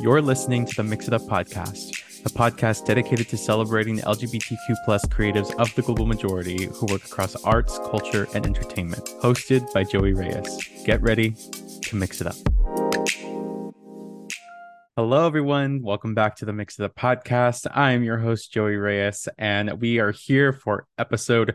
You're listening to the Mix It Up podcast, a podcast dedicated to celebrating the LGBTQ plus creatives of the global majority who work across arts, culture, and entertainment. Hosted by Joey Reyes. Get ready to mix it up. Hello, everyone. Welcome back to the Mix It Up podcast. I am your host, Joey Reyes, and we are here for episode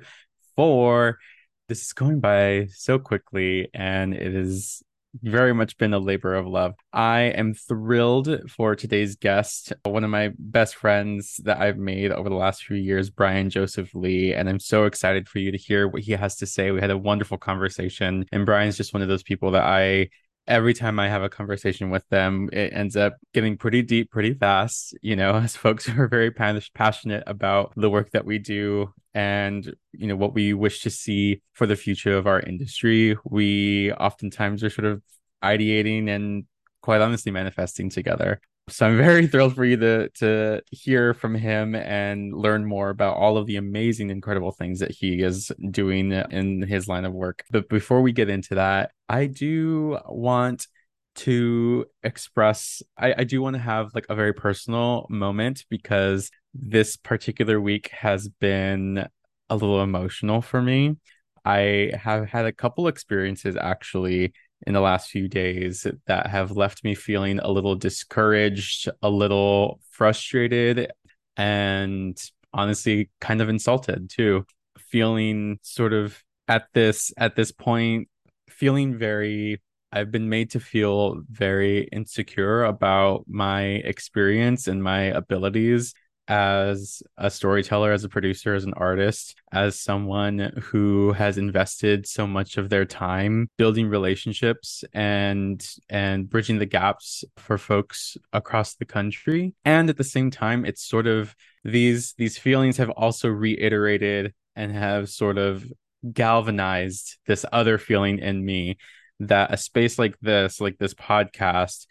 four. This is going by so quickly, and it is very much been a labor of love. I am thrilled for today's guest, one of my best friends that I've made over the last few years, Bryan Joseph Lee. And I'm so excited for you to hear what he has to say. We had a wonderful conversation, and Bryan's just one of those people that I every time I have a conversation with them, it ends up getting pretty deep pretty fast, you know, as folks who are very passionate about the work that we do and, you know, what we wish to see for the future of our industry. We oftentimes are sort of ideating and quite honestly manifesting together. So I'm very thrilled for you to to hear from him and learn more about all of the amazing, incredible things that he is doing in his line of work. But before we get into that, I do want to express I, I do want to have like a very personal moment because this particular week has been a little emotional for me. I have had a couple experiences actually in the last few days that have left me feeling a little discouraged, a little frustrated, and honestly kind of insulted too. Feeling sort of at this at this point, feeling very I've been made to feel very insecure about my experience and my abilities as a storyteller, as a producer, as an artist, as someone who has invested so much of their time building relationships and and bridging the gaps for folks across the country. And at the same time, it's sort of these these feelings have also reiterated and have sort of galvanized this other feeling in me that a space like this, like this podcast,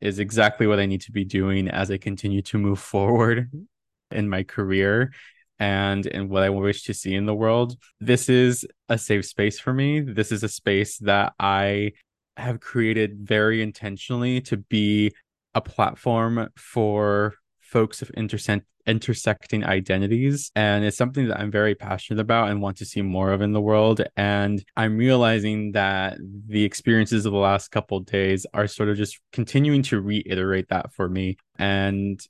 is exactly what I need to be doing as I continue to move forward in my career and in what I wish to see in the world. This is a safe space for me. This is a space that I have created very intentionally to be a platform for folks of intersect intersecting identities and it's something that I'm very passionate about and want to see more of in the world and I'm realizing that the experiences of the last couple days are sort of just continuing to reiterate that for me and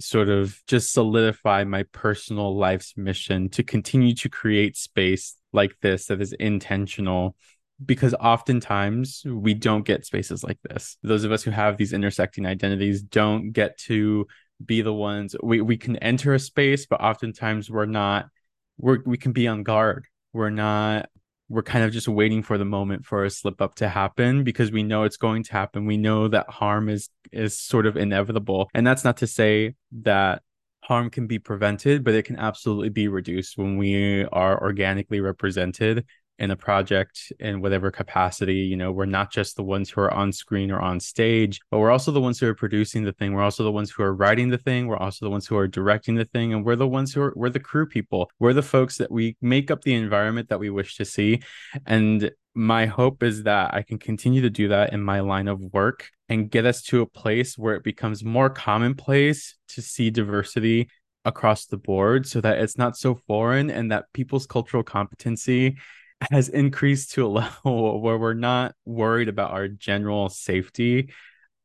sort of just solidify my personal life's mission to continue to create space like this that is intentional because oftentimes we don't get spaces like this. Those of us who have these intersecting identities don't get to be the ones we, we can enter a space, but oftentimes we're not we're we can be on guard. We're not we're kind of just waiting for the moment for a slip up to happen because we know it's going to happen. We know that harm is is sort of inevitable. And that's not to say that harm can be prevented, but it can absolutely be reduced when we are organically represented in a project in whatever capacity you know we're not just the ones who are on screen or on stage but we're also the ones who are producing the thing. We're also the ones who are writing the thing. We're also the ones who are directing the thing. And we're the ones who are we're the crew people. We're the folks that we make up the environment that we wish to see. And my hope is that i can continue to do that in my line of work and get us to a place where it becomes more commonplace to see diversity across the board so that it's not so foreign and that people's cultural competency has increased to a level where we're not worried about our general safety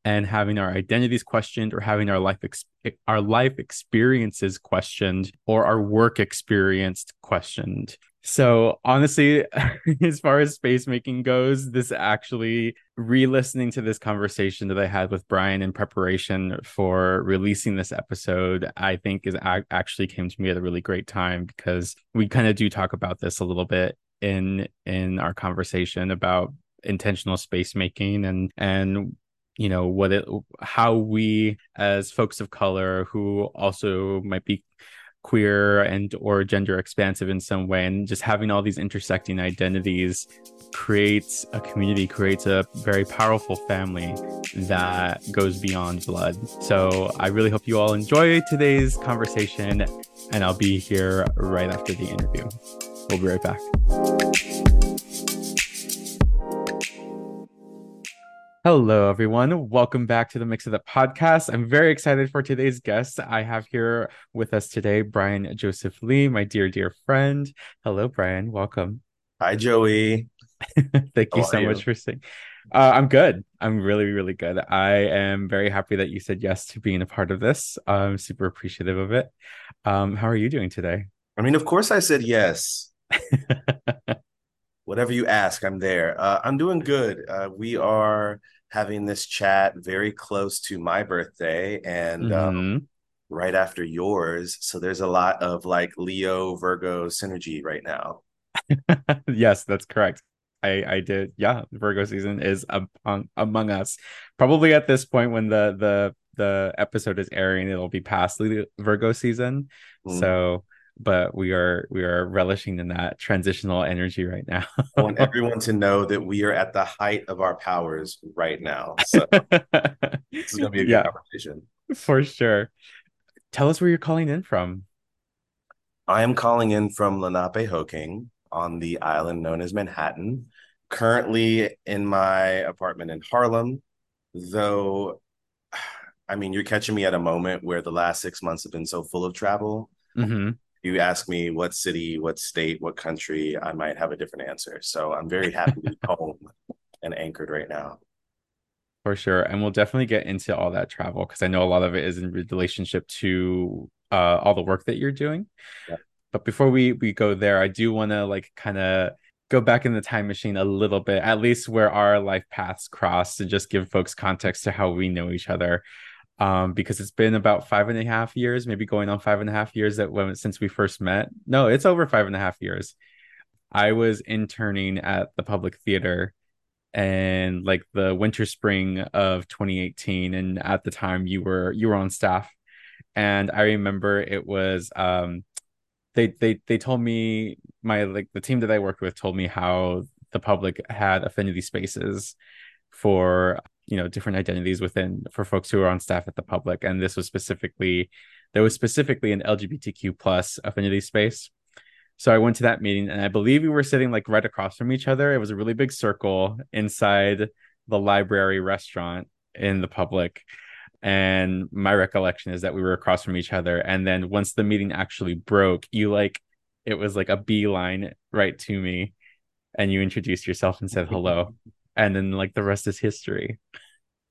and having our identities questioned or having our life ex- our life experiences questioned or our work experience questioned. So honestly, as far as space making goes, this actually re-listening to this conversation that I had with Bryan in preparation for releasing this episode, I think is actually came to me at a really great time because we kind of do talk about this a little bit in in our conversation about intentional space making and and you know what it how we as folks of color who also might be queer and or gender expansive in some way and just having all these intersecting identities creates a community creates a very powerful family that goes beyond blood. So i really hope you all enjoy today's conversation and i'll be here right after the interview we'll be right back Hello, everyone. Welcome back to the Mix It Up Podcast. I'm very excited for today's guest. I have here with us today Bryan Joseph Lee, my dear, dear friend. Hello, Bryan. Welcome. Hi, Joey. Thank you so are much for saying. Uh, I'm good. I'm really, really good. I am very happy that you said yes to being a part of this. I'm super appreciative of it. Um, how are you doing today? I mean, of course, I said yes. Whatever you ask, I'm there. Uh, I'm doing good. Uh, we are having this chat very close to my birthday and uh, hmm right after yours. So there's a lot of like Leo Virgo synergy right now. Yes, that's correct. I I did. Yeah, Virgo season is upon, among us. Probably at this point when the the the episode is airing, it'll be past Virgo season. Mm. So, but we are we are relishing in that transitional energy right now. I want everyone to know that we are at the height of our powers right now. So this is going to be a good Yeah, conversation. for sure. Tell us where you're calling in from. I am calling in from Lenape-Hoking on the island known as Manhattan. Currently in my apartment in Harlem, though, I mean, you're catching me at a moment where the last six months have been so full of travel. hmm You ask me what city, what state, what country, I might have a different answer. So I'm very happy to be home and anchored right now. For sure. And we'll definitely get into all that travel because I know a lot of it is in relationship to uh all the work that you're doing. Yeah. But before we we go there, I do want to like kind of go back in the time machine a little bit, at least where our life paths cross, to just give folks context to how we know each other. Um, because it's been about five and a half years, maybe going on five and a half years that when since we first met. No, it's over five and a half years. I was interning at the Public Theater and like the winter spring of 2018 and at the time you were you were on staff and I remember it was um they they they told me my like the team that I worked with told me how the public had affinity spaces for you know different identities within for folks who are on staff at the public and this was specifically there was specifically an LGBTQ plus affinity space so I went to that meeting and I believe we were sitting like right across from each other. It was a really big circle inside the library restaurant in the public. And my recollection is that we were across from each other. And then once the meeting actually broke, you like, it was like a beeline right to me. And you introduced yourself and said hello. And then like the rest is history.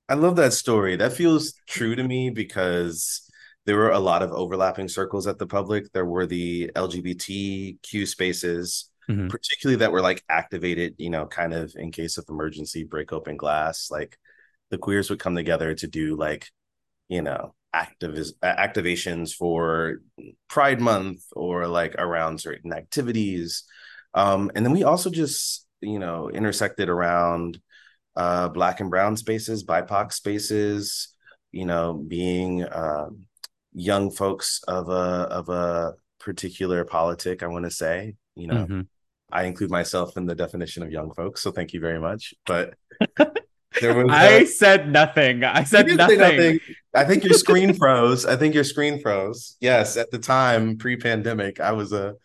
I love that story. That feels true to me because there were a lot of overlapping circles at the public. There were the LGBTQ spaces, Mhm. particularly that were like activated, you know, kind of in case of emergency, break open glass. Like the queers would come together to do like, you know, activis- activations for Pride Month or like around certain activities. Um, and then we also just, you know, intersected around uh, black and brown spaces, BIPOC spaces, you know, being um, young folks of a of a particular politic, I want to say, you know, Mhm. I include myself in the definition of young folks, so thank you very much. But there was I said nothing. I said nothing. nothing. I think your screen froze. I think your screen froze. Yes, at the time, pre-pandemic, I was a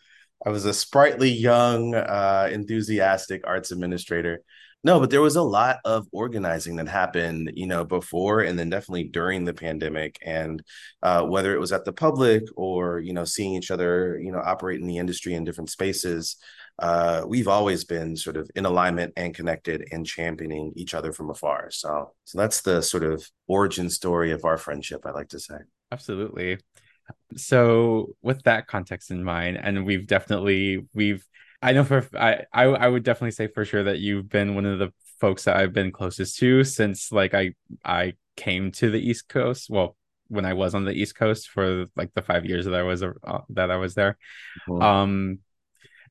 I was a sprightly young, uh, enthusiastic arts administrator. No, but there was a lot of organizing that happened, you know, before and then definitely during the pandemic. And uh, whether it was at the public or, you know, seeing each other, you know, operate in the industry in different spaces, uh, we've always been sort of in alignment and connected and championing each other from afar. So, so that's the sort of origin story of our friendship, I like to say. Absolutely. So with that context in mind, and we've definitely we've I know for I I I would definitely say for sure that you've been one of the folks that I've been closest to since like I I came to the East Coast. Well, when I was on the East Coast for like the five years that I was uh, that I was there. Mhm. Um,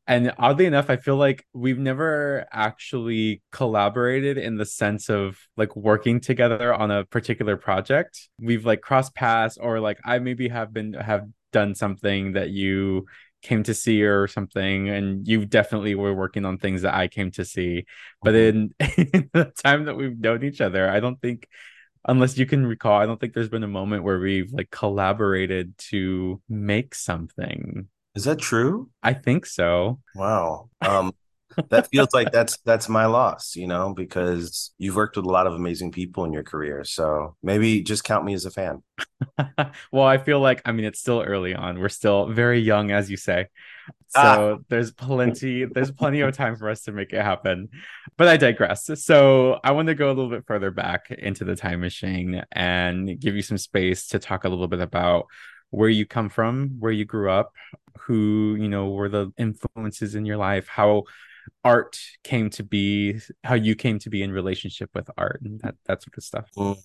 and oddly enough, I feel like we've never actually collaborated in the sense of like working together on a particular project. We've like crossed paths or like I maybe have been have done something that you came to see or something and you definitely were working on things that I came to see. But Mhm. in, in the time that we've known each other, I don't think unless you can recall, I don't think there's been a moment where we've like collaborated to make something. Is that true? I think so. Wow. Um, that feels like that's that's my loss, you know, because you've worked with a lot of amazing people in your career. So maybe just count me as a fan. well, I feel like I mean it's still early on. We're still very young, as you say. So ah. there's plenty, there's plenty of time for us to make it happen. But I digress. So I want to go a little bit further back into the time machine and give you some space to talk a little bit about where you come from, where you grew up, who, you know, were the influences in your life, how art came to be, how you came to be in relationship with art and that that sort of stuff. Mm.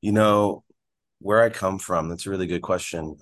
You know, where I come from, that's a really good question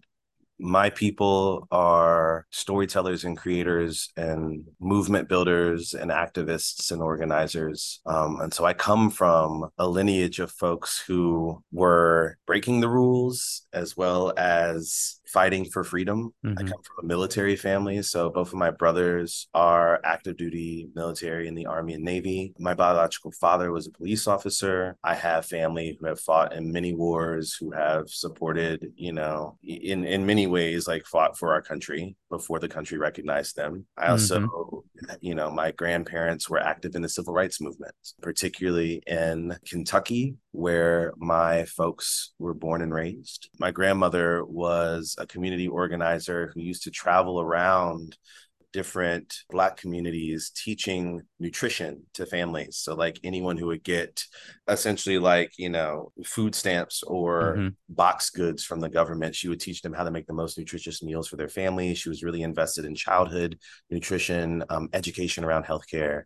my people are storytellers and creators and movement builders and activists and organizers. Um, and so I come from a lineage of folks who were breaking the rules as well as fighting for freedom. Mm-hmm. I come from a military family. So both of my brothers are active duty military in the Army and Navy. My biological father was a police officer. I have family who have fought in many wars, who have supported, you know, in, in many ways, like fought for our country before the country recognized them. I also, mm-hmm. you know, my grandparents were active in the civil rights movement, particularly in Kentucky, where my folks were born and raised. My grandmother was a community organizer who used to travel around different black communities teaching nutrition to families so like anyone who would get essentially like you know food stamps or mm-hmm. box goods from the government she would teach them how to make the most nutritious meals for their family she was really invested in childhood nutrition um, education around healthcare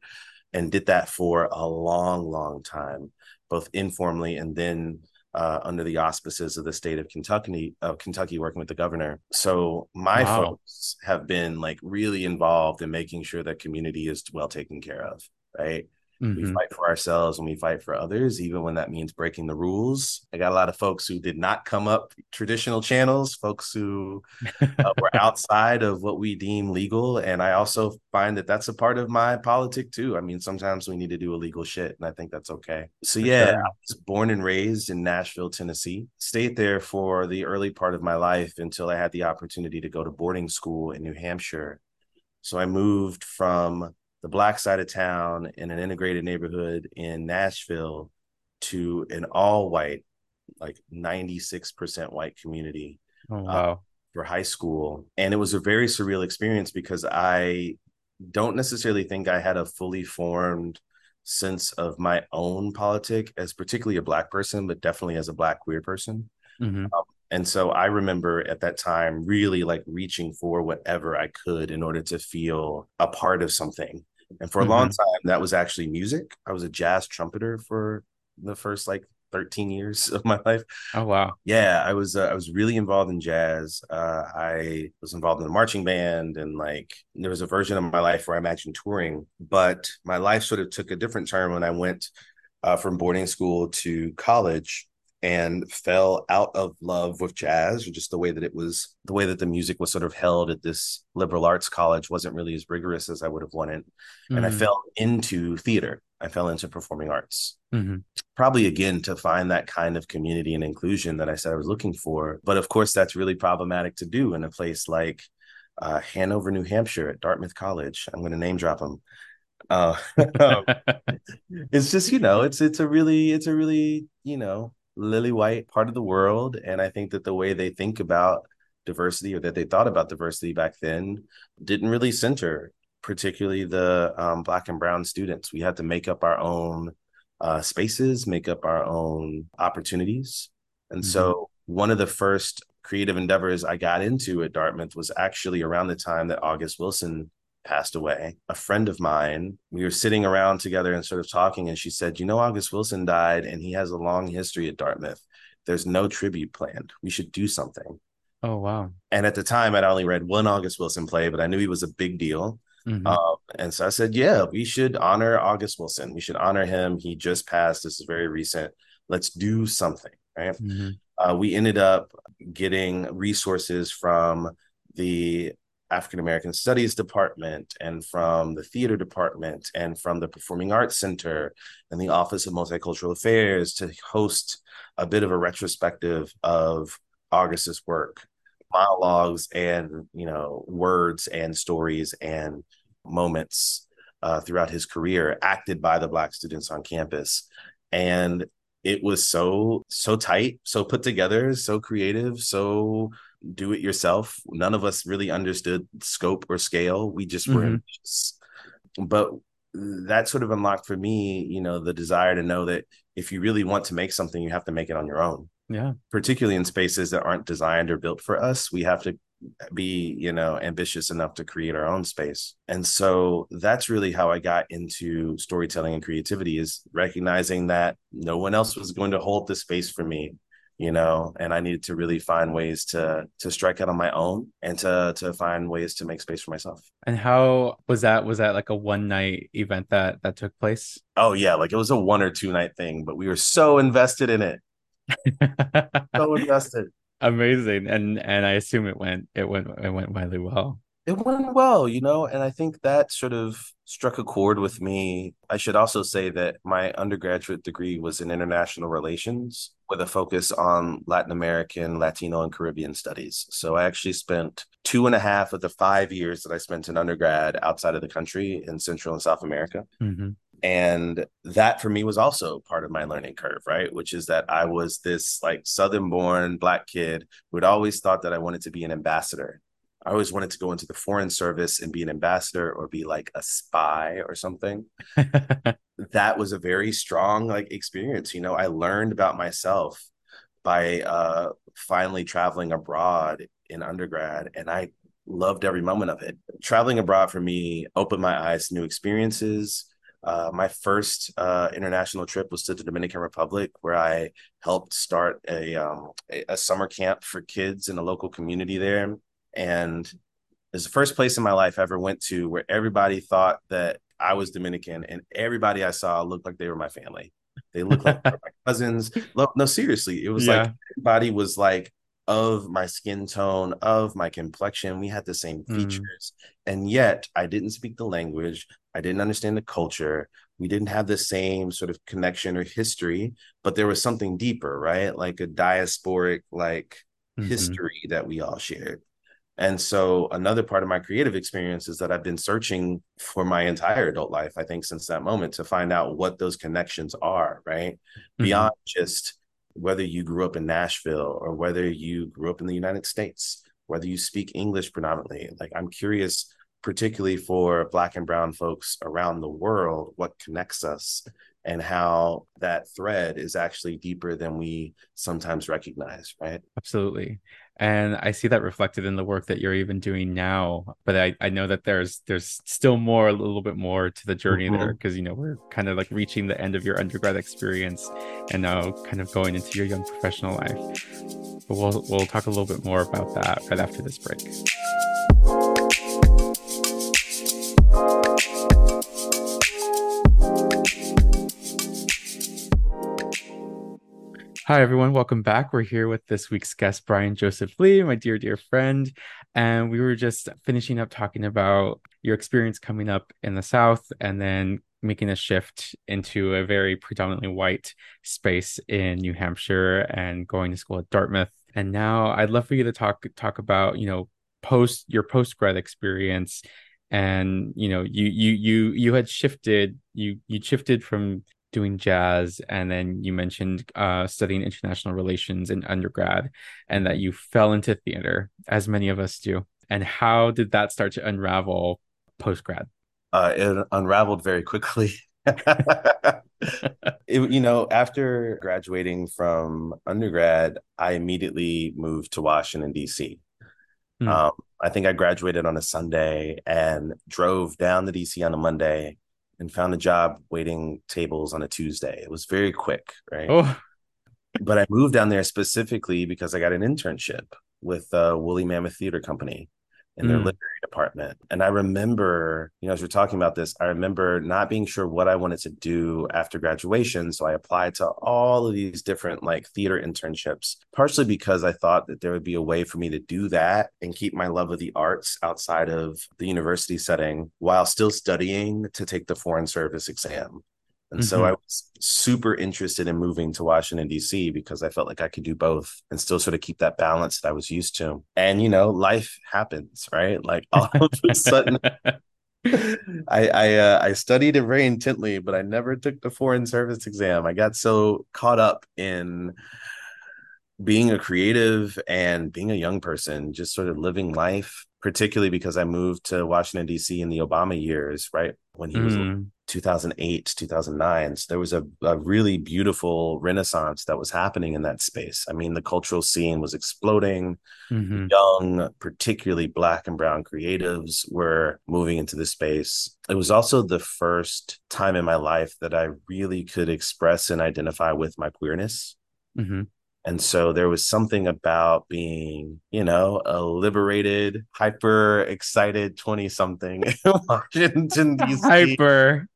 and did that for a long long time both informally and then uh, under the auspices of the state of Kentucky, of Kentucky, working with the governor. So my wow. folks have been like really involved in making sure that community is well taken care of. Right. Mm-hmm. We fight for ourselves and we fight for others, even when that means breaking the rules. I got a lot of folks who did not come up traditional channels, folks who uh, were outside of what we deem legal. And I also find that that's a part of my politic too. I mean, sometimes we need to do illegal shit, and I think that's okay. So, yeah, sure. I was born and raised in Nashville, Tennessee, stayed there for the early part of my life until I had the opportunity to go to boarding school in New Hampshire. So I moved from the black side of town in an integrated neighborhood in Nashville to an all white, like 96% white community. Oh, uh, wow. Uh, for high school. And it was a very surreal experience because I don't necessarily think I had a fully formed sense of my own politic as particularly a black person, but definitely as a black queer person. Mm-hmm. Um, and so I remember at that time really like reaching for whatever I could in order to feel a part of something. And for a mm-hmm. long time, that was actually music. I was a jazz trumpeter for the first like 13 years of my life. Oh wow. Yeah, I was uh, I was really involved in jazz. Uh, I was involved in a marching band and like there was a version of my life where I imagined touring, but my life sort of took a different turn when I went uh, from boarding school to college and fell out of love with jazz or just the way that it was the way that the music was sort of held at this liberal arts college wasn't really as rigorous as i would have wanted mm-hmm. and i mm. fell into theater i fell into performing arts mm-hmm. probably again to find that kind of community and inclusion that i said i was looking for but of course that's really problematic to do in a place like uh, hanover new hampshire at dartmouth college i'm going to name drop them uh, um, it's just you know it's it's a really it's a really you know lily white part of the world. And I think that the way they think about diversity or that they thought about diversity back then didn't really center particularly the um, black and brown students we had to make up our own uh, spaces make up our own opportunities and mm-hmm. so one of the first creative endeavors i got into at dartmouth was actually around the time that august wilson passed away. A friend of mine, we were sitting around together and sort of talking, and she said, You know, August Wilson died and he has a long history at Dartmouth. There's no tribute planned. We should do something. Oh, wow. And at the time, I'd only read one August Wilson play, but I knew he was a big deal. Mm-hmm. Um, and so I said, Yeah, we should honor August Wilson. We should honor him. He just passed. This is very recent. Let's do something. Right. Mm-hmm. Uh, we ended up getting resources from the African American Studies Department and from the theater department and from the Performing Arts Center and the Office of Multicultural Affairs to host a bit of a retrospective of August's work, monologues and you know words and stories and moments uh, throughout his career, acted by the Black students on campus. And it was so, so tight, so put together, so creative, so do it yourself. None of us really understood scope or scale. We just were mm-hmm. ambitious. But that sort of unlocked for me, you know, the desire to know that if you really want to make something, you have to make it on your own. Yeah. Particularly in spaces that aren't designed or built for us, we have to be, you know, ambitious enough to create our own space. And so that's really how I got into storytelling and creativity is recognizing that no one else was going to hold the space for me you know and i needed to really find ways to to strike out on my own and to to find ways to make space for myself. And how was that? Was that like a one night event that that took place? Oh yeah like it was a one or two night thing but we were so invested in it. So invested. Amazing. And and i assume it went it went it went really well it went well, you know, and I think that sort of struck a chord with me. I should also say that my undergraduate degree was in international relations with a focus on Latin American, Latino, and Caribbean studies. So I actually spent two and a half of the five years that I spent in undergrad outside of the country in Central and South America. Mm-hmm. And that for me was also part of my learning curve, right? Which is that I was this like Southern born Black kid who had always thought that I wanted to be an ambassador I always wanted to go into the foreign service and be an ambassador or be like a spy or something. that was a very strong like experience. You know, I learned about myself by uh finally traveling abroad in undergrad and I loved every moment of it. Traveling abroad for me opened my eyes to new experiences. Uh, my first uh, international trip was to the Dominican Republic, where I helped start a, um, a, a summer camp for kids in a local community there and it's the first place in my life I ever went to where everybody thought that I was Dominican, and everybody I saw looked like they were my family. They looked like my cousins. No, seriously, it was yeah. like everybody was like of my skin tone, of my complexion. We had the same mm. features, mm. and yet I didn't speak the language. I didn't understand the culture. We didn't have the same sort of connection or history, but there was something deeper, right? Like a diasporic like mm-hmm. history that we all shared. And so another part of my creative experience is that I've been searching for my entire adult life, I think, since that moment to find out what those connections are, right? Mm-hmm. Beyond just whether you grew up in Nashville or whether you grew up in the United States, whether you speak English predominantly. Like, I'm curious, particularly for Black and Brown folks around the world, what connects us and how that thread is actually deeper than we sometimes recognize, right? Absolutely and i see that reflected in the work that you're even doing now but i, I know that there's there's still more a little bit more to the journey mm-hmm. there because you know we're kind of like reaching the end of your undergrad experience and now kind of going into your young professional life but we'll we'll talk a little bit more about that right after this break Hi, everyone. Welcome back. We're here with this week's guest, Bryan Joseph Lee, my dear, dear friend. And we were just finishing up talking about your experience coming up in the South and then making a shift into a very predominantly white space in New Hampshire and going to school at Dartmouth. And now I'd love for you to talk talk about, you know, post your post grad experience and you know you you you you had shifted you you shifted from doing jazz and then you mentioned uh, studying international relations in undergrad and that you fell into theater as many of us do. And how did that start to unravel post grad uh, it unraveled very quickly. It, you know after graduating from undergrad i immediately moved to washington d.c mm. um, i think i graduated on a sunday and drove down to dc on a monday and found a job waiting tables on a Tuesday. It was very quick, right? Oh. But I moved down there specifically because I got an internship with uh, Woolly Mammoth Theater Company in their mm. literary department. And I remember, you know, as we're talking about this, I remember not being sure what I wanted to do after graduation. So I applied to all of these different like theater internships, partially because I thought that there would be a way for me to do that and keep my love of the arts outside of the university setting while still studying to take the foreign service exam. And mm-hmm. so I was super interested in moving to Washington, D.C. because I felt like I could do both and still sort of keep that balance that I was used to. And, you know, life happens, right? Like all of a sudden, I I, uh, I studied it very intently, but I never took the foreign service exam. I got so caught up in being a creative and being a young person, just sort of living life, particularly because I moved to Washington, D.C. in the Obama years, right? When he was Mm, 2008, 2009. So there was a, a really beautiful renaissance that was happening in that space. I mean, the cultural scene was exploding. mhm, Young, particularly Black and Brown creatives were moving into the space. It was also the first time in my life that I really could express and identify with my queerness. mhm. And so there was something about being, you know, a liberated, hyper excited 20 something in Washington, D.C. Hyper.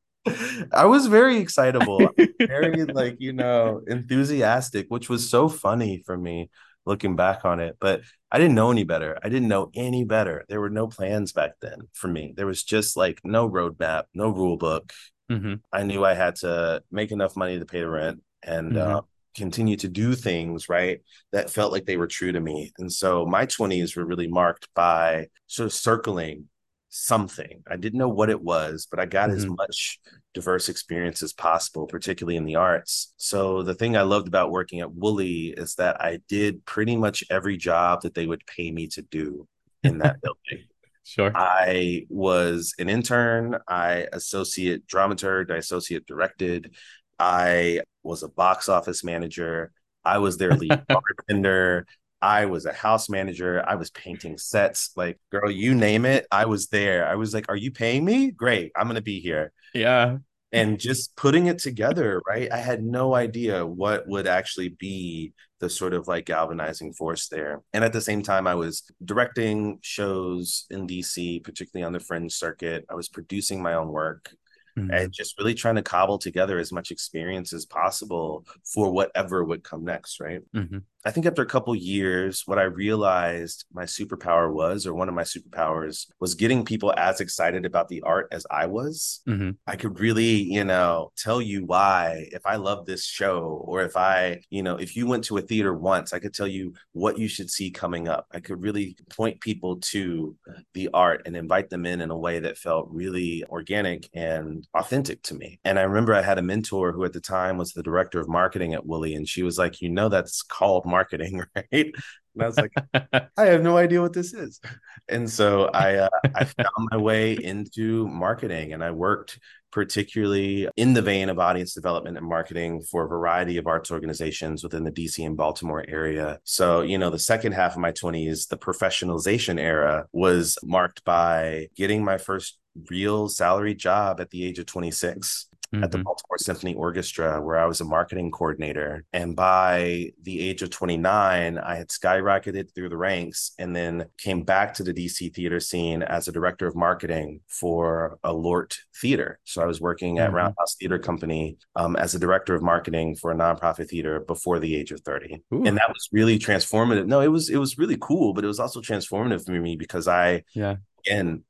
I was very excitable, very like, you know, enthusiastic, which was so funny for me looking back on it. But I didn't know any better. I didn't know any better. There were no plans back then for me. There was just like no roadmap, no rule book. Mhm, I knew I had to make enough money to pay the rent and Mhm. uh, continue to do things right that felt like they were true to me. And so my 20s were really marked by sort of circling something. I didn't know what it was, but I got as Mhm. much diverse experience as possible, particularly in the arts. So the thing I loved about working at Woolly is that I did pretty much every job that they would pay me to do in that building. Sure. I was an intern. I associate dramaturg. I associate directed. I was a box office manager. I was their lead bartender. I was a house manager. I was painting sets. Like, girl, you name it, I was there. I was like, "Are you paying me? Great, I'm gonna be here." Yeah. and just putting it together, right? I had no idea what would actually be the sort of like galvanizing force there. And at the same time, I was directing shows in DC, particularly on the fringe circuit. I was producing my own work Mhm, and just really trying to cobble together as much experience as possible for whatever would come next, right? mhm, I think after a couple years, what I realized my superpower was, or one of my superpowers, was getting people as excited about the art as I was. mhm. I could really, you know, tell you why if I love this show, or if I, you know, if you went to a theater once, I could tell you what you should see coming up. I could really point people to the art and invite them in in a way that felt really organic and authentic to me. And I remember I had a mentor who at the time was the director of marketing at Woolly, and she was like, you know, that's called marketing, right? And I was like, I have no idea what this is. And so I uh, I found my way into marketing and I worked particularly in the vein of audience development and marketing for a variety of arts organizations within the DC and Baltimore area. So, you know, the second half of my 20s, the professionalization era was marked by getting my first real salary job at the age of 26 at the Mhm. Baltimore Symphony Orchestra, where I was a marketing coordinator. And by the age of 29, I had skyrocketed through the ranks and then came back to the DC theater scene as a director of marketing for a LORT theater. So I was working at Mhm. Roundhouse Theater Company um, as a director of marketing for a nonprofit theater before the age of 30. Ooh. And that was really transformative. No, it was it was really cool, but it was also transformative for me because I Yeah. again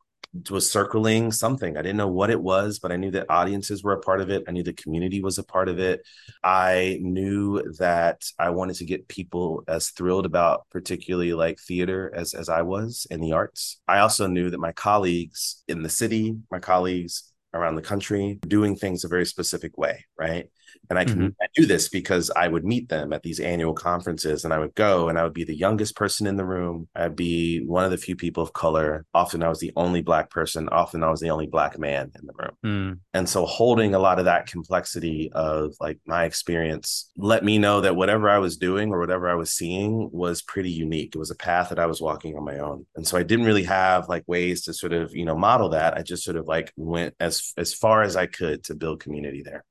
was circling something. I didn't know what it was, but I knew that audiences were a part of it. I knew the community was a part of it. I knew that I wanted to get people as thrilled about particularly like theater as as I was in the arts. I also knew that my colleagues in the city, my colleagues around the country, doing things a very specific way, right? And I can Mhm. I do this because I would meet them at these annual conferences and I would go and I would be the youngest person in the room. I'd be one of the few people of color. Often I was the only black person. Often I was the only black man in the room. Mm, And so holding a lot of that complexity of like my experience let me know that whatever I was doing or whatever I was seeing was pretty unique. It was a path that I was walking on my own. And so I didn't really have like ways to sort of, you know, model that. I just sort of like went as as far as I could to build community there.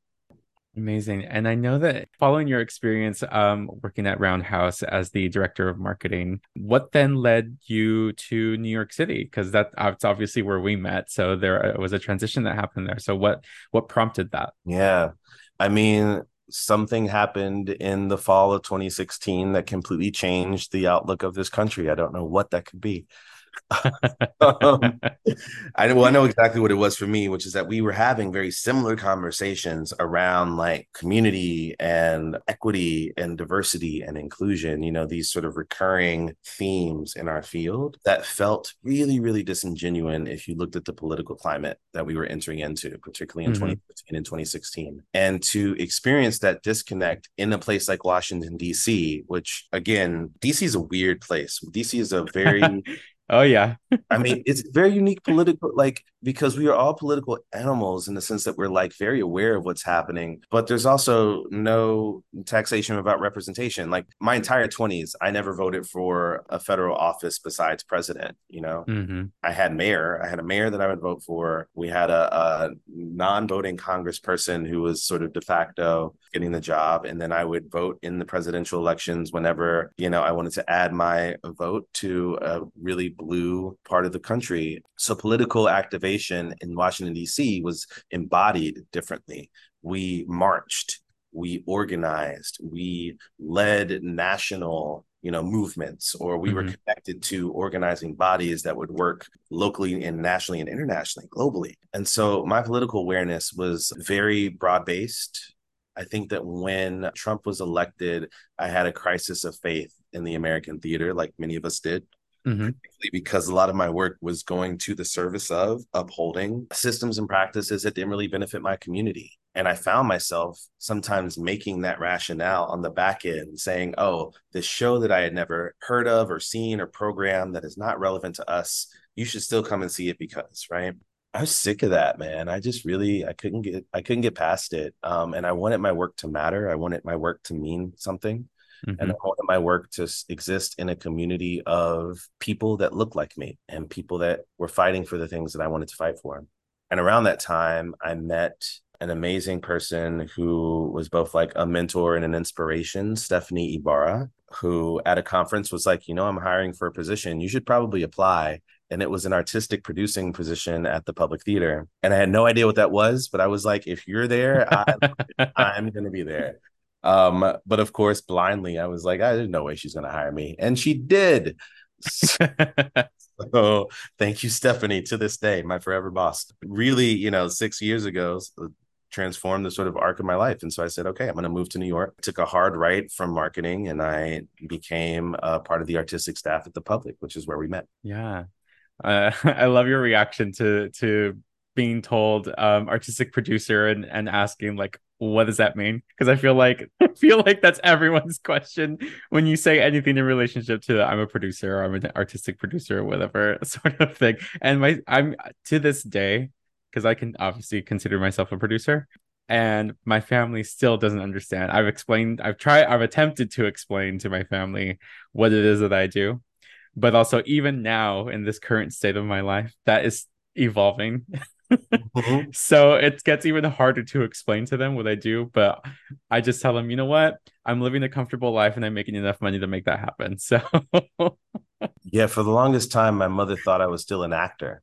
Amazing. And I know that following your experience um, working at Roundhouse as the director of marketing, what then led you to New York City? Because that's obviously where we met. So there was a transition that happened there. So what what prompted that? Yeah. I mean, something happened in the fall of 2016 that completely changed the outlook of this country. I don't know what that could be. um, I well, I know exactly what it was for me, which is that we were having very similar conversations around like community and equity and diversity and inclusion. You know, these sort of recurring themes in our field that felt really, really disingenuous if you looked at the political climate that we were entering into, particularly in mm-hmm. 2015 and 2016. And to experience that disconnect in a place like Washington, D.C., which again, D.C. is a weird place. D.C. is a very Oh yeah. I mean, it's very unique political, like because we are all political animals in the sense that we're like very aware of what's happening, but there's also no taxation about representation. Like my entire 20s, I never voted for a federal office besides president. You know, mm-hmm. I had mayor, I had a mayor that I would vote for. We had a, a non-voting congressperson who was sort of de facto getting the job, and then I would vote in the presidential elections whenever you know I wanted to add my vote to a really blue part of the country. So political activation in Washington, D.C. was embodied differently. We marched, we organized, we led national you know movements or we mm-hmm. were connected to organizing bodies that would work locally and nationally and internationally globally and so my political awareness was very broad based i think that when trump was elected i had a crisis of faith in the american theater like many of us did mm-hmm. because a lot of my work was going to the service of upholding systems and practices that didn't really benefit my community. And I found myself sometimes making that rationale on the back end, saying, oh, this show that I had never heard of or seen or programmed that is not relevant to us, you should still come and see it because, right? I was sick of that, man. I just really I couldn't get I couldn't get past it. Um, and I wanted my work to matter. I wanted my work to mean something. Mm-hmm. And I want my work to exist in a community of people that look like me and people that were fighting for the things that I wanted to fight for. And around that time, I met an amazing person who was both like a mentor and an inspiration, Stephanie Ybarra, who at a conference was like, you know, I'm hiring for a position. You should probably apply. And it was an artistic producing position at the public theater. And I had no idea what that was, but I was like, if you're there, I, I'm going to be there. Um, but of course, blindly, I was like, I there's no way she's gonna hire me. And she did. so thank you, Stephanie, to this day, my forever boss. Really, you know, six years ago, transformed the sort of arc of my life. And so I said, okay, I'm going to move to New York. I took a hard right from marketing and I became a part of the artistic staff at the public, which is where we met. Yeah. Uh, I love your reaction to to being told um, artistic producer and and asking like what does that mean? Because i feel like i feel like that's everyone's question when you say anything in relationship to i'm a producer or i'm an artistic producer or whatever sort of thing. And my i'm to this day because i can obviously consider myself a producer and my family still doesn't understand. I've explained i've tried i've attempted to explain to my family what it is that i do but also even now in this current state of my life that is evolving mm-hmm. So it gets even harder to explain to them what I do, but I just tell them, you know what? I'm living a comfortable life and I'm making enough money to make that happen. So Yeah, for the longest time my mother thought I was still an actor.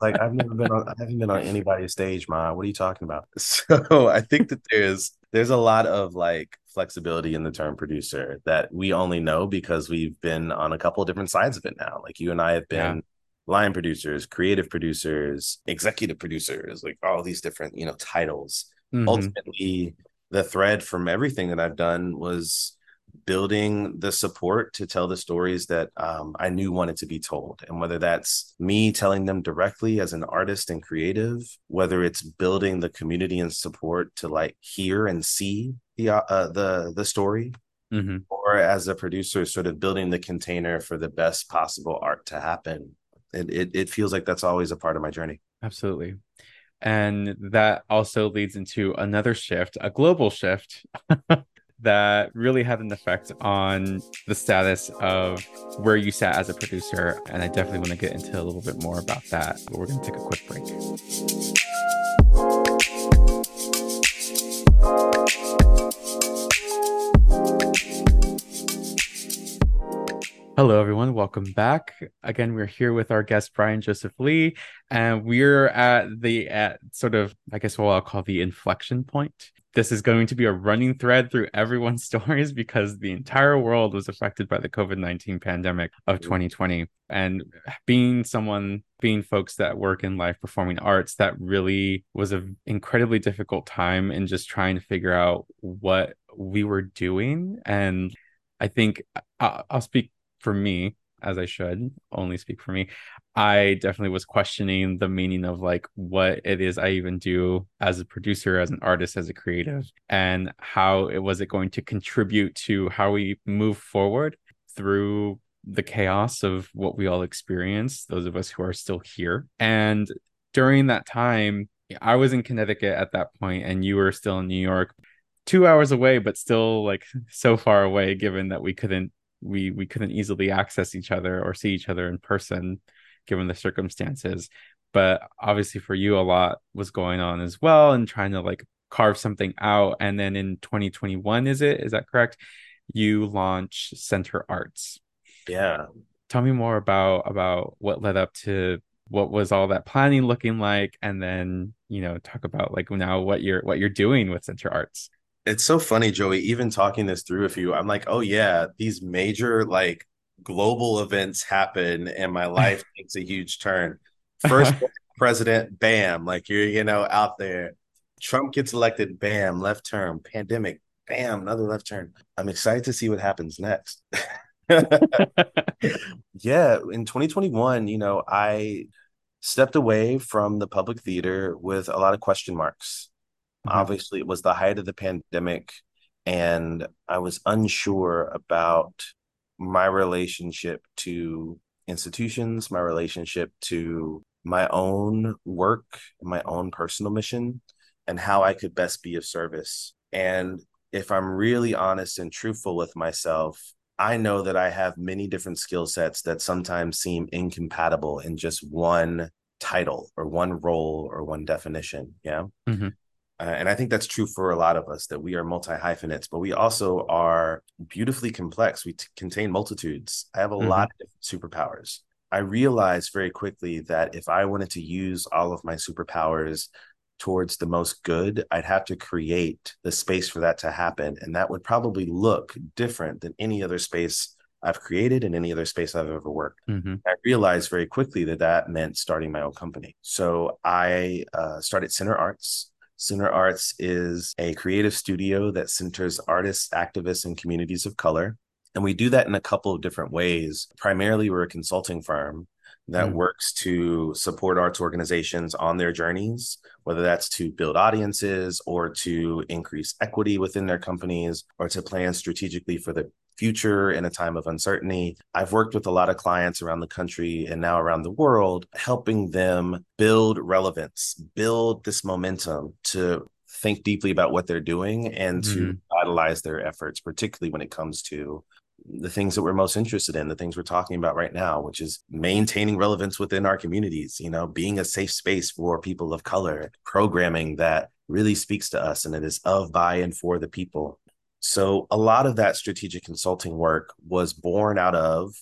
like I've never been on I haven't been on anybody's stage, ma. What are you talking about? So I think that there's there's a lot of like flexibility in the term producer that we only know because we've been on a couple of different sides of it now. Like you and I have been yeah line producers, creative producers, executive producers, like all these different, you know, titles. Mm-hmm. Ultimately, the thread from everything that I've done was building the support to tell the stories that um, I knew wanted to be told. And whether that's me telling them directly as an artist and creative, whether it's building the community and support to like hear and see the uh, the the story, mm-hmm. or as a producer, sort of building the container for the best possible art to happen it, it, it feels like that's always a part of my journey. Absolutely. And that also leads into another shift, a global shift that really had an effect on the status of where you sat as a producer. And I definitely want to get into a little bit more about that. But we're going to take a quick break. Hello, everyone. Welcome back. Again, we're here with our guest Bryan Joseph Lee, and we're at the at sort of I guess what I'll call the inflection point. This is going to be a running thread through everyone's stories because the entire world was affected by the COVID nineteen pandemic of 2020. And being someone, being folks that work in live performing arts, that really was an incredibly difficult time in just trying to figure out what we were doing and I think uh, I'll speak for me, as I should only speak for me, I definitely was questioning the meaning of like what it is I even do as a producer, as an artist, as a creative, and how it was it going to contribute to how we move forward through the chaos of what we all experience, those of us who are still here. And during that time, I was in Connecticut at that point, and you were still in New York, two hours away, but still like so far away, given that we couldn't we we couldn't easily access each other or see each other in person given the circumstances. But obviously for you a lot was going on as well and trying to like carve something out. And then in 2021 is it? Is that correct? You launch center arts. Yeah. Tell me more about about what led up to what was all that planning looking like? And then you know talk about like now what you're what you're doing with center arts it's so funny, Joey. Even talking this through with you, I'm like, oh yeah, these major like global events happen, and my life takes a huge turn. First president, bam, like you're you know out there. Trump gets elected, bam, left turn. Pandemic, bam, another left turn. I'm excited to see what happens next. yeah, in 2021, you know, I stepped away from the public theater with a lot of question marks Mm-hmm. Obviously, it was the height of the pandemic, and I was unsure about my relationship to institutions, my relationship to my own work, my own personal mission, and how I could best be of service. And if I'm really honest and truthful with myself, I know that I have many different skill sets that sometimes seem incompatible in just one title or one role or one definition. Yeah. Mm-hmm. Uh, and I think that's true for a lot of us that we are multi hyphenates, but we also are beautifully complex. We t- contain multitudes. I have a mm-hmm. lot of different superpowers. I realized very quickly that if I wanted to use all of my superpowers towards the most good, I'd have to create the space for that to happen. And that would probably look different than any other space I've created in any other space I've ever worked. Mm-hmm. I realized very quickly that that meant starting my own company. So I uh, started Center Arts Center Arts is a creative studio that centers artists, activists, and communities of color. And we do that in a couple of different ways. Primarily, we're a consulting firm that mm. works to support arts organizations on their journeys, whether that's to build audiences or to increase equity within their companies or to plan strategically for the future in a time of uncertainty. I've worked with a lot of clients around the country and now around the world, helping them build relevance, build this momentum to think deeply about what they're doing and mm-hmm. to vitalize their efforts, particularly when it comes to the things that we're most interested in, the things we're talking about right now, which is maintaining relevance within our communities, you know, being a safe space for people of color, programming that really speaks to us and it is of, by, and for the people. So a lot of that strategic consulting work was born out of,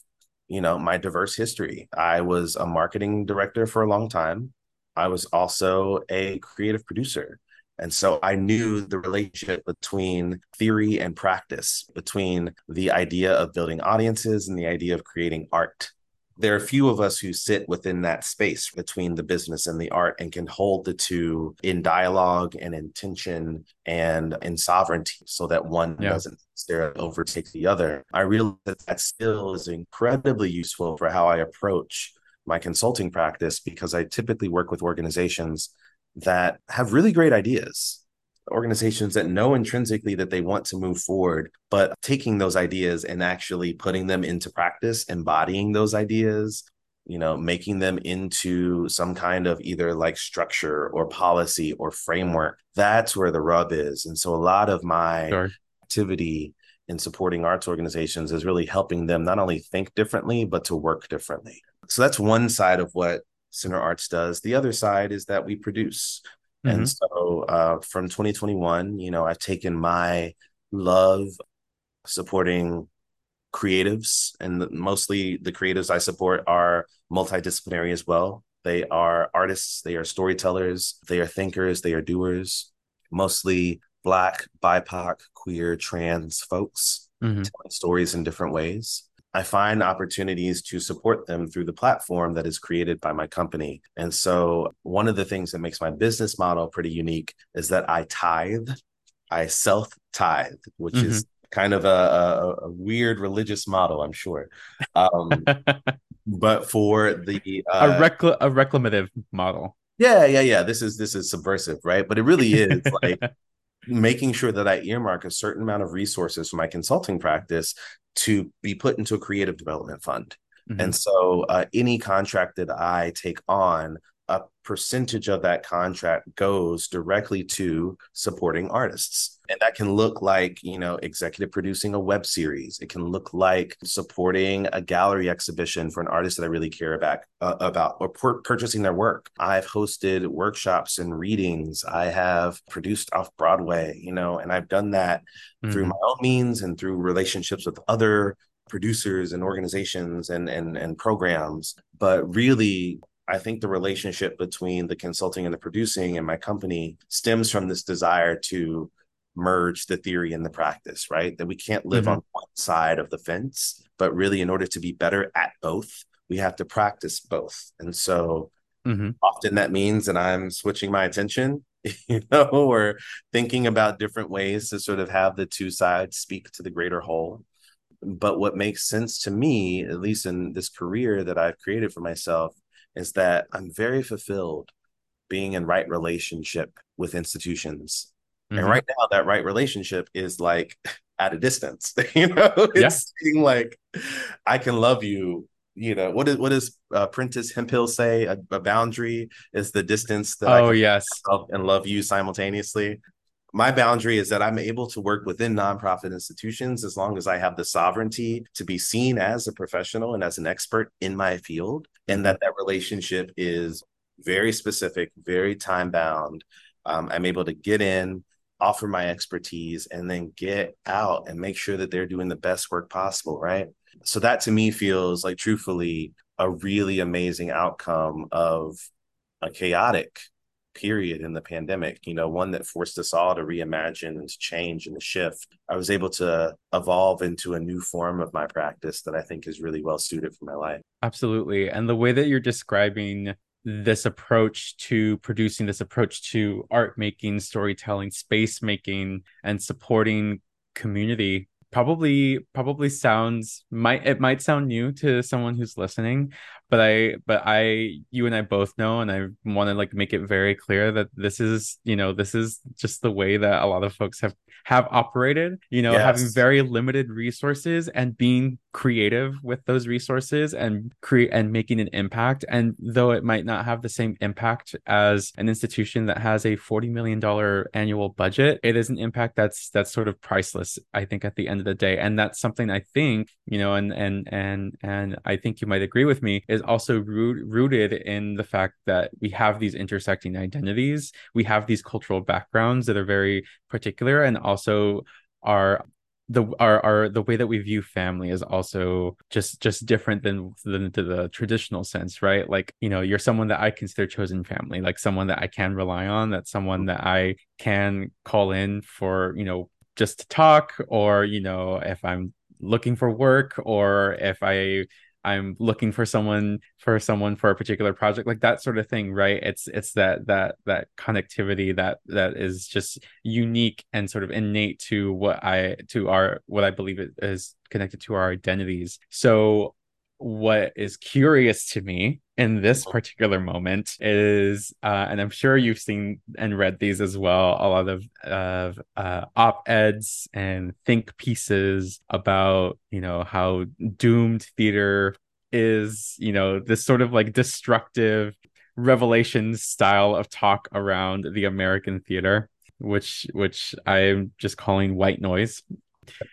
you know, my diverse history. I was a marketing director for a long time. I was also a creative producer. And so I knew the relationship between theory and practice, between the idea of building audiences and the idea of creating art there are few of us who sit within that space between the business and the art and can hold the two in dialogue and intention and in sovereignty so that one yeah. doesn't necessarily overtake the other. I realize that that still is incredibly useful for how I approach my consulting practice because I typically work with organizations that have really great ideas organizations that know intrinsically that they want to move forward, but taking those ideas and actually putting them into practice, embodying those ideas, you know, making them into some kind of either like structure or policy or framework. That's where the rub is. And so a lot of my sure. activity in supporting arts organizations is really helping them not only think differently, but to work differently. So that's one side of what Center Arts does. The other side is that we produce. Mm-hmm. And so uh, from 2021, you know, I've taken my love supporting creatives, and mostly the creatives I support are multidisciplinary as well. They are artists, they are storytellers, they are thinkers, they are doers, mostly Black, BIPOC, queer, trans folks mm-hmm. telling stories in different ways. I find opportunities to support them through the platform that is created by my company. And so, one of the things that makes my business model pretty unique is that I tithe, I self tithe, which mm-hmm. is kind of a, a, a, weird religious model, I'm sure. Um, but for the uh, a, recl- a reclamative model. Yeah, yeah, yeah. This is this is subversive, right? But it really is like making sure that I earmark a certain amount of resources for my consulting practice to be put into a creative development fund. Mm-hmm. And so uh, any contract that I take on, percentage of that contract goes directly to supporting artists. And that can look like, you know, executive producing a web series. It can look like supporting a gallery exhibition for an artist that I really care about, uh, about or purchasing their work. I've hosted workshops and readings. I have produced off Broadway, you know, and I've done that mm-hmm. through my own means and through relationships with other producers and organizations and and and programs but really I think the relationship between the consulting and the producing and my company stems from this desire to merge the theory and the practice, right? That we can't live mm-hmm. on one side of the fence, but really, in order to be better at both, we have to practice both. And so mm-hmm. often that means that I'm switching my attention, you know, or thinking about different ways to sort of have the two sides speak to the greater whole. But what makes sense to me, at least in this career that I've created for myself, is that I'm very fulfilled being in right relationship with institutions. Mm-hmm. And right now, that right relationship is like at a distance. you know, it's yeah. like I can love you. You know what is what does uh, Prentis Hemphill say? A, a, boundary is the distance that oh yes love and love you simultaneously. My boundary is that I'm able to work within nonprofit institutions as long as I have the sovereignty to be seen as a professional and as an expert in my field, and that that relationship is very specific, very time bound. Um, I'm able to get in, offer my expertise, and then get out and make sure that they're doing the best work possible, right? So that to me feels like truthfully a really amazing outcome of a chaotic period in the pandemic, you know, one that forced us all to reimagine and to change and to shift. I was able to evolve into a new form of my practice that I think is really well suited for my life. Absolutely. And the way that you're describing this approach to producing this approach to art making storytelling space making and supporting community probably probably sounds might it might sound new to someone who's listening but i but i you and i both know and i want to like make it very clear that this is you know this is just the way that a lot of folks have have operated you know yes. having very limited resources and being creative with those resources and create and making an impact. And though it might not have the same impact as an institution that has a 40 million dollar annual budget it is an impact that's that's sort of priceless i think at the end of the day. And that's something i think you know and and and and i think you might agree with me is also root, rooted in the fact that we have these intersecting identities. We have these cultural backgrounds that are very particular and also our the our, our the way that we view family is also just just different than than to the traditional sense right? Like you know you're someone that i consider chosen family like someone that i can rely on that's someone that i can call in for you know just to talk or you know if i'm looking for work or if i I'm looking for someone for someone for a particular project, like that sort of thing, right? It's it's that that that connectivity that that is just unique and sort of innate to what I to our what I believe it is connected to our identities. So what is curious to me in this mm-hmm. particular moment is uh, and i'm sure you've seen and read these as well a lot of of uh, op-eds and think pieces about you know how doomed theater is you know this sort of like destructive revelation style of talk around the american theater which which i'm just calling white noise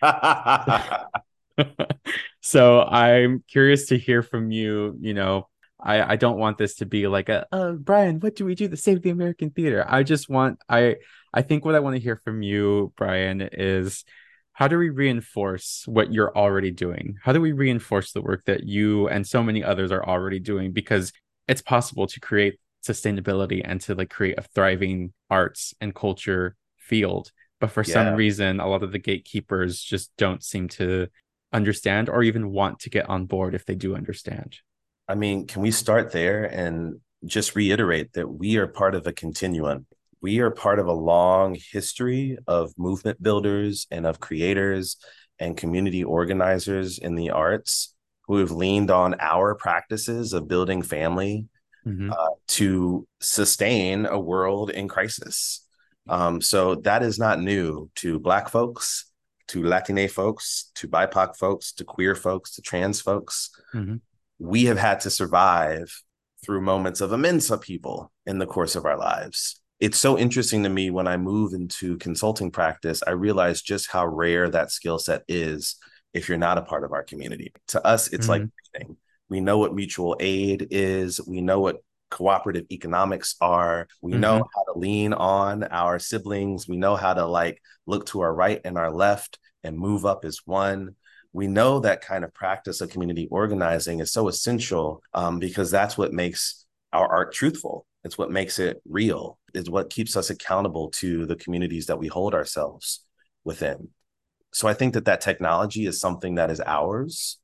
so I'm curious to hear from you. You know, I I don't want this to be like a uh, Bryan, what do we do to save the American theater? I just want I I think what I want to hear from you, Bryan, is how do we reinforce what you're already doing? How do we reinforce the work that you and so many others are already doing? Because it's possible to create sustainability and to like create a thriving arts and culture field. But for yeah. some reason, a lot of the gatekeepers just don't seem to understand or even want to get on board if they do understand. I mean, can we start there and just reiterate that we are part of a continuum? we are part of a long history of movement builders and of creators and community organizers in the arts who have leaned on our practices of building family mm-hmm. uh, to sustain a world in crisis. Um, so that is not new to Black folks, to Latine folks, to BIPOC folks, to queer folks, to trans folks. Mm-hmm. We have had to survive through moments of immense upheaval in the course of our lives it's so interesting to me when I move into consulting practice, I realize just how rare that skill set is if you're not a part of our community. To us, it's mm-hmm. like. We know what mutual aid is, we know what cooperative economics are, we mm-hmm. know how to lean on our siblings, we know how to like look to our right and our left and move up as one we know that kind of practice of community organizing is so essential um, because that's what makes our art truthful. It's what makes it real is what keeps us accountable to the communities that we hold ourselves within. So I think that that technology is something that is ours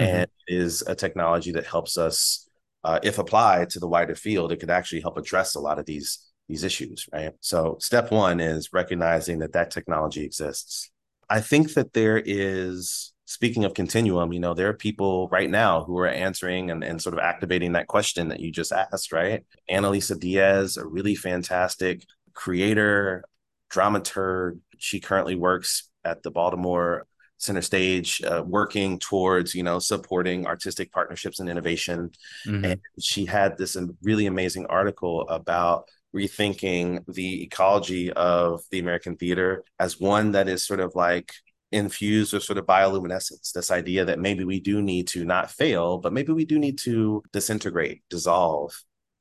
mm-hmm. and is a technology that helps us, uh, if applied to the wider field, it could actually help address a lot of these these issues, right? So step one is recognizing that that technology exists. I think that there is speaking of continuum, you know, there are people right now who are answering and, and sort of activating that question that you just asked, right? Annalisa Dias, a really fantastic creator, dramaturg. She currently works at the Baltimore Center Stage, uh, working towards, you know, supporting artistic partnerships and innovation. Mm-hmm. And she had this really amazing article about rethinking the ecology of the American theater as one that is sort of like infused with sort of bioluminescence this idea that maybe we do need to not fail but maybe we do need to disintegrate dissolve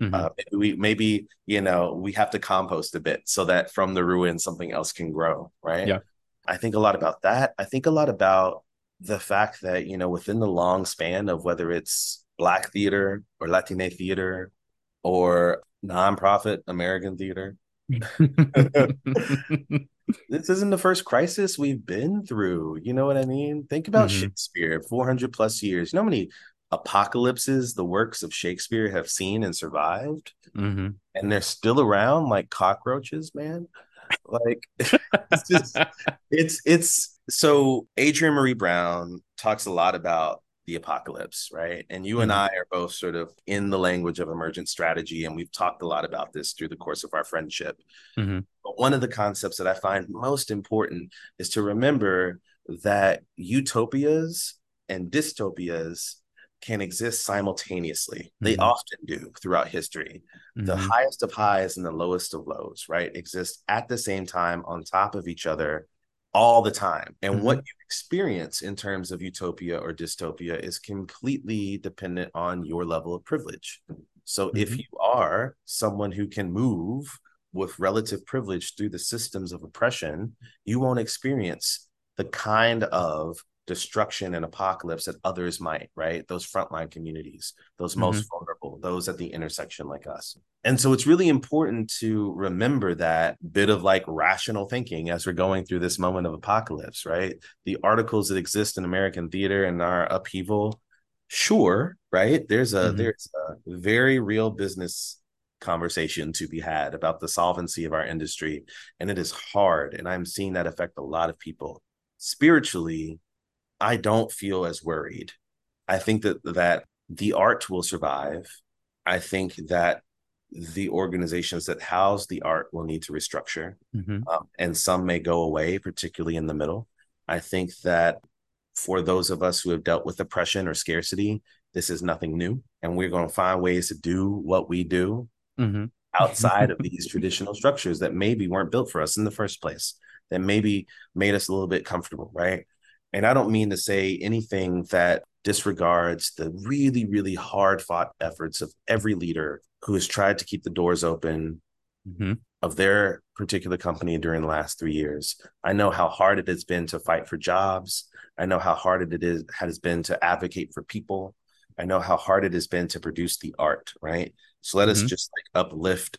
mm-hmm. uh, maybe we maybe you know we have to compost a bit so that from the ruin something else can grow right yeah i think a lot about that i think a lot about the fact that you know within the long span of whether it's black theater or latine theater or nonprofit american theater this isn't the first crisis we've been through. You know what I mean? Think about mm-hmm. Shakespeare, 400 plus years. You know how many apocalypses the works of Shakespeare have seen and survived? Mm-hmm. And they're still around like cockroaches, man. Like it's just, it's, it's so Adrienne Maree Brown talks a lot about the apocalypse, right? And you mm-hmm. and I are both sort of in the language of emergent strategy, and we've talked a lot about this through the course of our friendship. Mm-hmm. But one of the concepts that I find most important is to remember that utopias and dystopias can exist simultaneously. Mm-hmm. They often do throughout history. The mm-hmm. highest of highs and the lowest of lows, right, exist at the same time on top of each other all the time. And mm-hmm. what you experience in terms of utopia or dystopia is completely dependent on your level of privilege. So mm-hmm. if you are someone who can move with relative privilege through the systems of oppression, you won't experience the kind of destruction and apocalypse that others might, right? Those frontline communities, those mm-hmm. most vulnerable, those at the intersection like us. And so it's really important to remember that bit of like rational thinking as we're going through this moment of apocalypse, right? The articles that exist in American theater and our upheaval, sure, right? There's a mm-hmm. there's a very real business conversation to be had about the solvency of our industry and it is hard and i'm seeing that affect a lot of people spiritually I don't feel as worried. I think that that the art will survive. I think that the organizations that house the art will need to restructure, mm-hmm. um, and some may go away, particularly in the middle. I think that for those of us who have dealt with oppression or scarcity, this is nothing new, and we're going to find ways to do what we do mm-hmm. outside of these traditional structures that maybe weren't built for us in the first place, that maybe made us a little bit comfortable, right? And I don't mean to say anything that disregards the really, really hard fought efforts of every leader who has tried to keep the doors open, mm-hmm. of their particular company during the last three years. I know how hard it has been to fight for jobs. I know how hard it is has been to advocate for people. I know how hard it has been to produce the art, right? So let mm-hmm. us just like uplift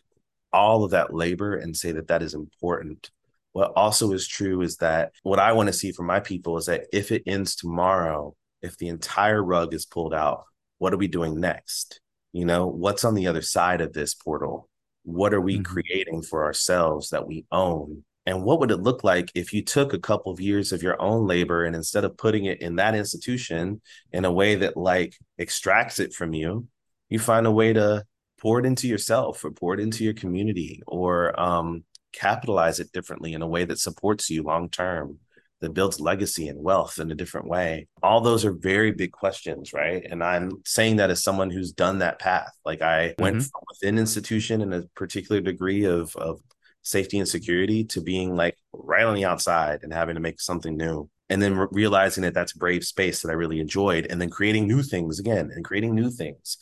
all of that labor and say that that is important. What also is true is that what I want to see from my people is that if it ends tomorrow, if the entire rug is pulled out, what are we doing next? You know, what's on the other side of this portal? What are we mm-hmm. creating for ourselves that we own? And what would it look like if you took a couple of years of your own labor and instead of putting it in that institution in a way that like extracts it from you, you find a way to pour it into yourself or pour it into your community or um, capitalize it differently in a way that supports you long term that builds legacy and wealth in a different way. All those are very big questions right? And i'm saying that as someone who's done that path. Like i mm-hmm. went from within institution in a particular degree of of safety and security to being like right on the outside and having to make something new and then re- realizing that that's brave space that i really enjoyed and then creating new things again and creating new things.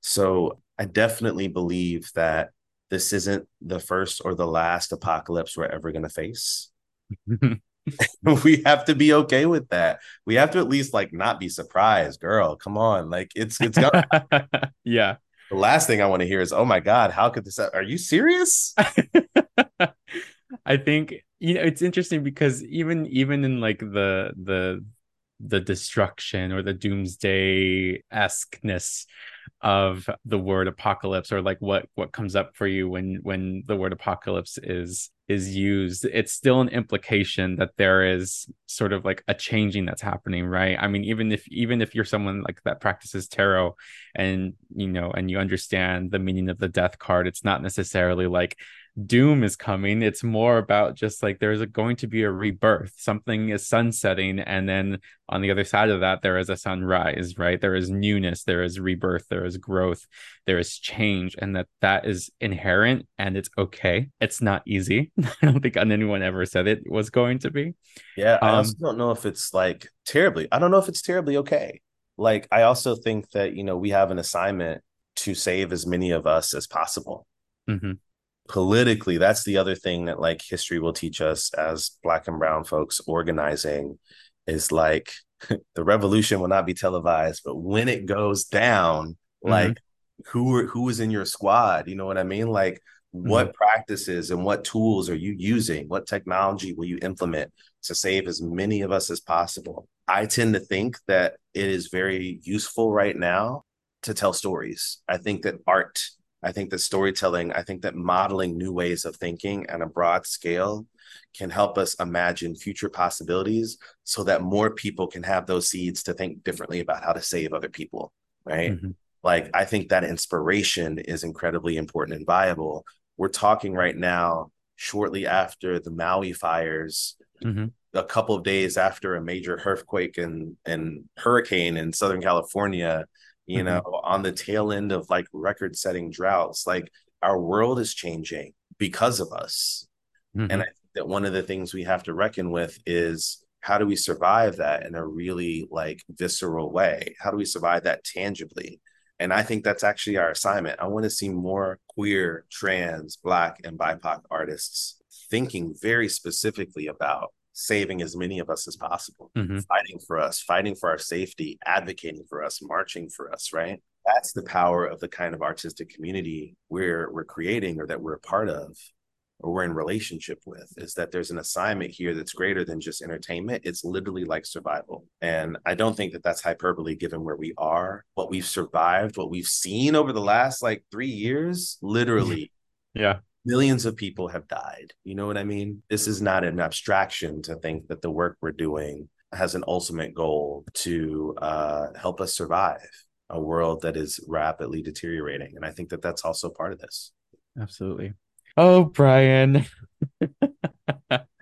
So i definitely believe that this isn't the first or the last apocalypse we're ever going to face we have to be okay with that. We have to at least like not be surprised, girl. Come on, like it's it's yeah. The last thing I want to hear is, "Oh my god, how could this? Are you serious?" I think you know it's interesting because even even in like the the the destruction or the doomsday esqueness of the word apocalypse or like what what comes up for you when when the word apocalypse is is used it's still an implication that there is sort of like a changing that's happening right? I mean even if even if you're someone like that practices tarot and you know and you understand the meaning of the death card it's not necessarily like doom is coming. It's more about just like there's a, going to be a rebirth. Something is sunsetting and then on the other side of that there is a sunrise right? There is newness there is rebirth there is growth there is change and that that is inherent and it's okay. It's not easy i don't think anyone ever said it was going to be. Yeah i um, also don't know if it's like terribly i don't know if it's terribly okay. Like i also think that you know we have an assignment to save as many of us as possible. Mm-hmm. Politically that's the other thing that like history will teach us as black and brown folks organizing is like the revolution will not be televised but when it goes down mm-hmm. like who who is in your squad? You know what i mean? Like what mm-hmm. practices and what tools are you using what technology will you implement to save as many of us as possible i tend to think that it is very useful right now to tell stories i think that art I think that storytelling, I think that modeling new ways of thinking on a broad scale can help us imagine future possibilities so that more people can have those seeds to think differently about how to save other people. Right. Mm-hmm. Like, I think that inspiration is incredibly important and viable. We're talking right now, shortly after the Maui fires, mm-hmm. a couple of days after a major earthquake and, and hurricane in Southern California you mm-hmm. know, on the tail end of like record setting droughts. Like our world is changing because of us. Mm-hmm. And I think that one of the things we have to reckon with is how do we survive that in a really like visceral way? How do we survive that tangibly? And I think that's actually our assignment. I want to see more queer, trans, black, and BIPOC artists thinking very specifically about saving as many of us as possible, mm-hmm. fighting for us, fighting for our safety, advocating for us, marching for us, right? That's the power of the kind of artistic community we're we're creating or that we're a part of or we're in relationship with is that there's an assignment here that's greater than just entertainment it's literally like survival and i don't think that that's hyperbole given where we are what we've survived what we've seen over the last like 3 years literally yeah millions of people have died. You know what I mean? This is not an abstraction to think that the work we're doing has an ultimate goal to uh, help us survive a world that is rapidly deteriorating. And I think that that's also part of this. Absolutely. Oh, Bryan.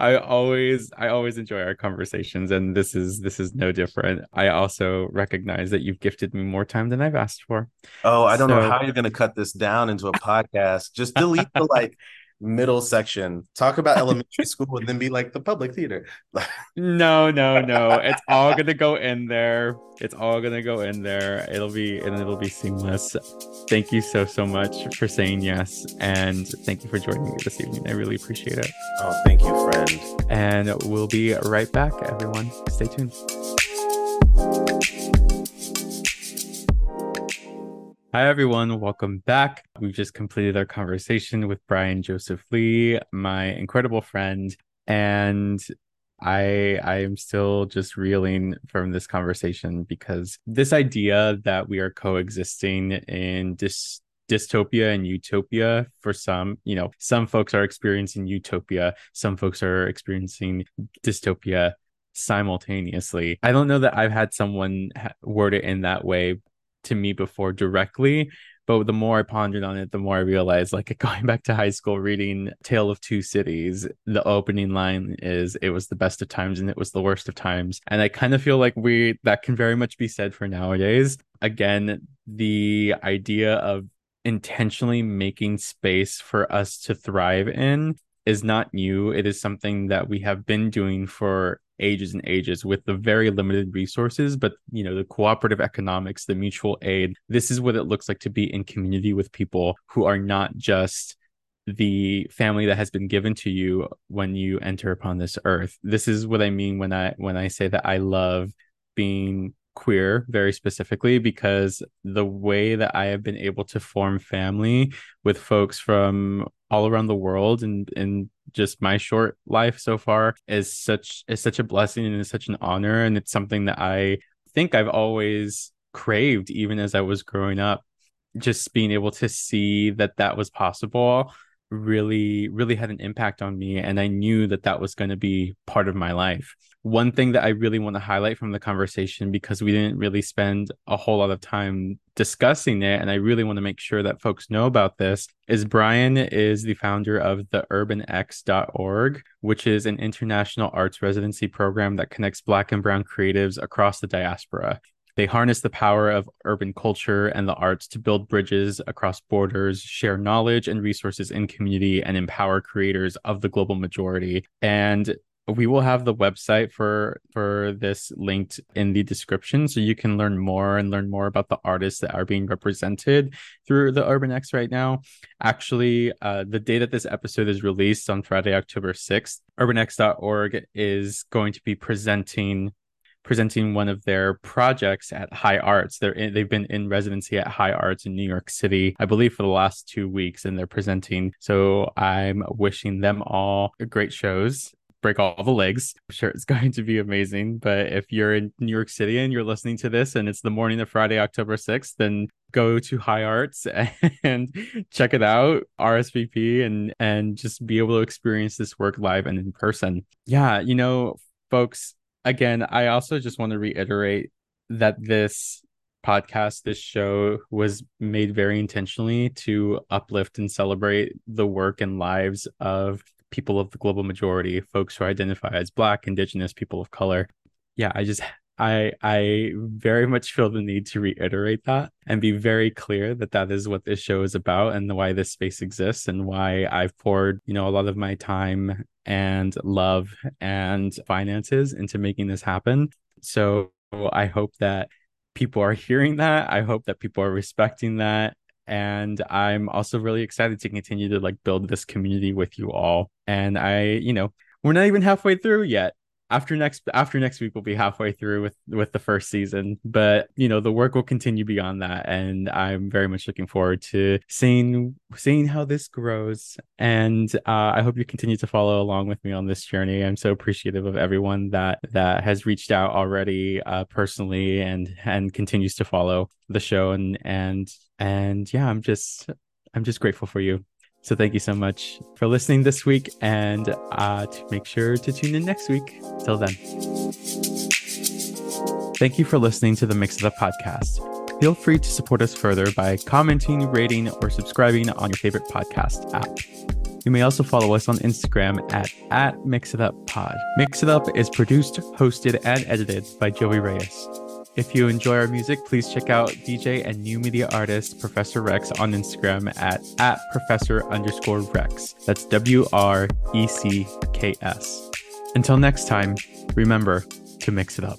I always I always enjoy our conversations and this is this is no different. I also recognize that you've gifted me more time than I've asked for. Oh, I don't so... know how you're going to cut this down into a podcast. Just delete the like middle section. Talk about elementary school and then be like the public theater. no, no, no. It's all gonna go in there. It's all gonna go in there. It'll be and it'll be seamless. Thank you so so much for saying yes, and thank you for joining me this evening. I really appreciate it. Oh, thank you, friend. And we'll be right back, everyone. Stay tuned. Hi, everyone. Welcome back. We've just completed our conversation with Bryan Joseph Lee, my incredible friend. And I I am still just reeling from this conversation because this idea that we are coexisting in this dystopia and utopia for some you know some folks are experiencing utopia some folks are experiencing dystopia simultaneously i don't know that i've had someone word it in that way to me before directly but the more I pondered on it, the more I realized like going back to high school reading Tale of Two Cities, the opening line is it was the best of times and it was the worst of times. And I kind of feel like we that can very much be said for nowadays. Again, the idea of intentionally making space for us to thrive in is not new. It is something that we have been doing for ages and ages with the very limited resources but you know the cooperative economics the mutual aid this is what it looks like to be in community with people who are not just the family that has been given to you when you enter upon this earth. This is what i mean when i when i say that i love being queer very specifically because the way that I have been able to form family with folks from all around the world and and just my short life so far is such is such a blessing and is such an honor. And it's something that I think I've always craved even as I was growing up. Just being able to see that that was possible really really had an impact on me. And I knew that that was going to be part of my life one thing that I really want to highlight from the conversation because we didn't really spend a whole lot of time discussing it and I really want to make sure that folks know about this is Bryan is the founder of the urbanx.org which is an international arts residency program that connects black and brown creatives across the diaspora. They harness the power of urban culture and the arts to build bridges across borders, share knowledge and resources in community, and empower creators of the global majority. And we will have the website for for this linked in the description so you can learn more and learn more about the artists that are being represented through the urban x right now actually uh, the day that this episode is released on friday october 6th urbanx.org is going to be presenting presenting one of their projects at High Arts. They're in, they've been in residency at High Arts in New York City, I believe, for the last two weeks, and they're presenting. So I'm wishing them all great shows break all the legs. I'm sure it's going to be amazing. But if you're in New York City and you're listening to this and it's the morning of Friday, October 6th, then go to High Arts and check it out, RSVP and and just be able to experience this work live and in person. Yeah, you know, folks, again, I also just want to reiterate that this podcast, this show was made very intentionally to uplift and celebrate the work and lives of people of the global majority, folks who identify as Black, Indigenous, people of color. Yeah, I just I I very much feel the need to reiterate that and be very clear that that is what this show is about and why this space exists and why I've poured you know a lot of my time and love and finances into making this happen. So I hope that people are hearing that. I hope that people are respecting that and i'm also really excited to continue to like build this community with you all. And i you know we're not even halfway through yet after next after next week we'll be halfway through with with the first season but you know the work will continue beyond that and i'm very much looking forward to seeing seeing how this grows and uh, i hope you continue to follow along with me on this journey. I'm so appreciative of everyone that that has reached out already uh, personally and and continues to follow the show and and and yeah i'm just i'm just grateful for you so thank you so much for listening this week and uh, to make sure to tune in next week. Till then. Thank you for listening to the Mix It Up podcast. Feel free to support us further by commenting, rating, or subscribing on your favorite podcast app. You may also follow us on Instagram at, at Mix It Up Pod. Mix It Up is produced, hosted, and edited by Joey Reyes. If you enjoy our music, please check out DJ and new media artist Professor Wrecks on Instagram at, at Professor underscore Wrecks. That's W R E C K S. Until next time, remember to mix it up.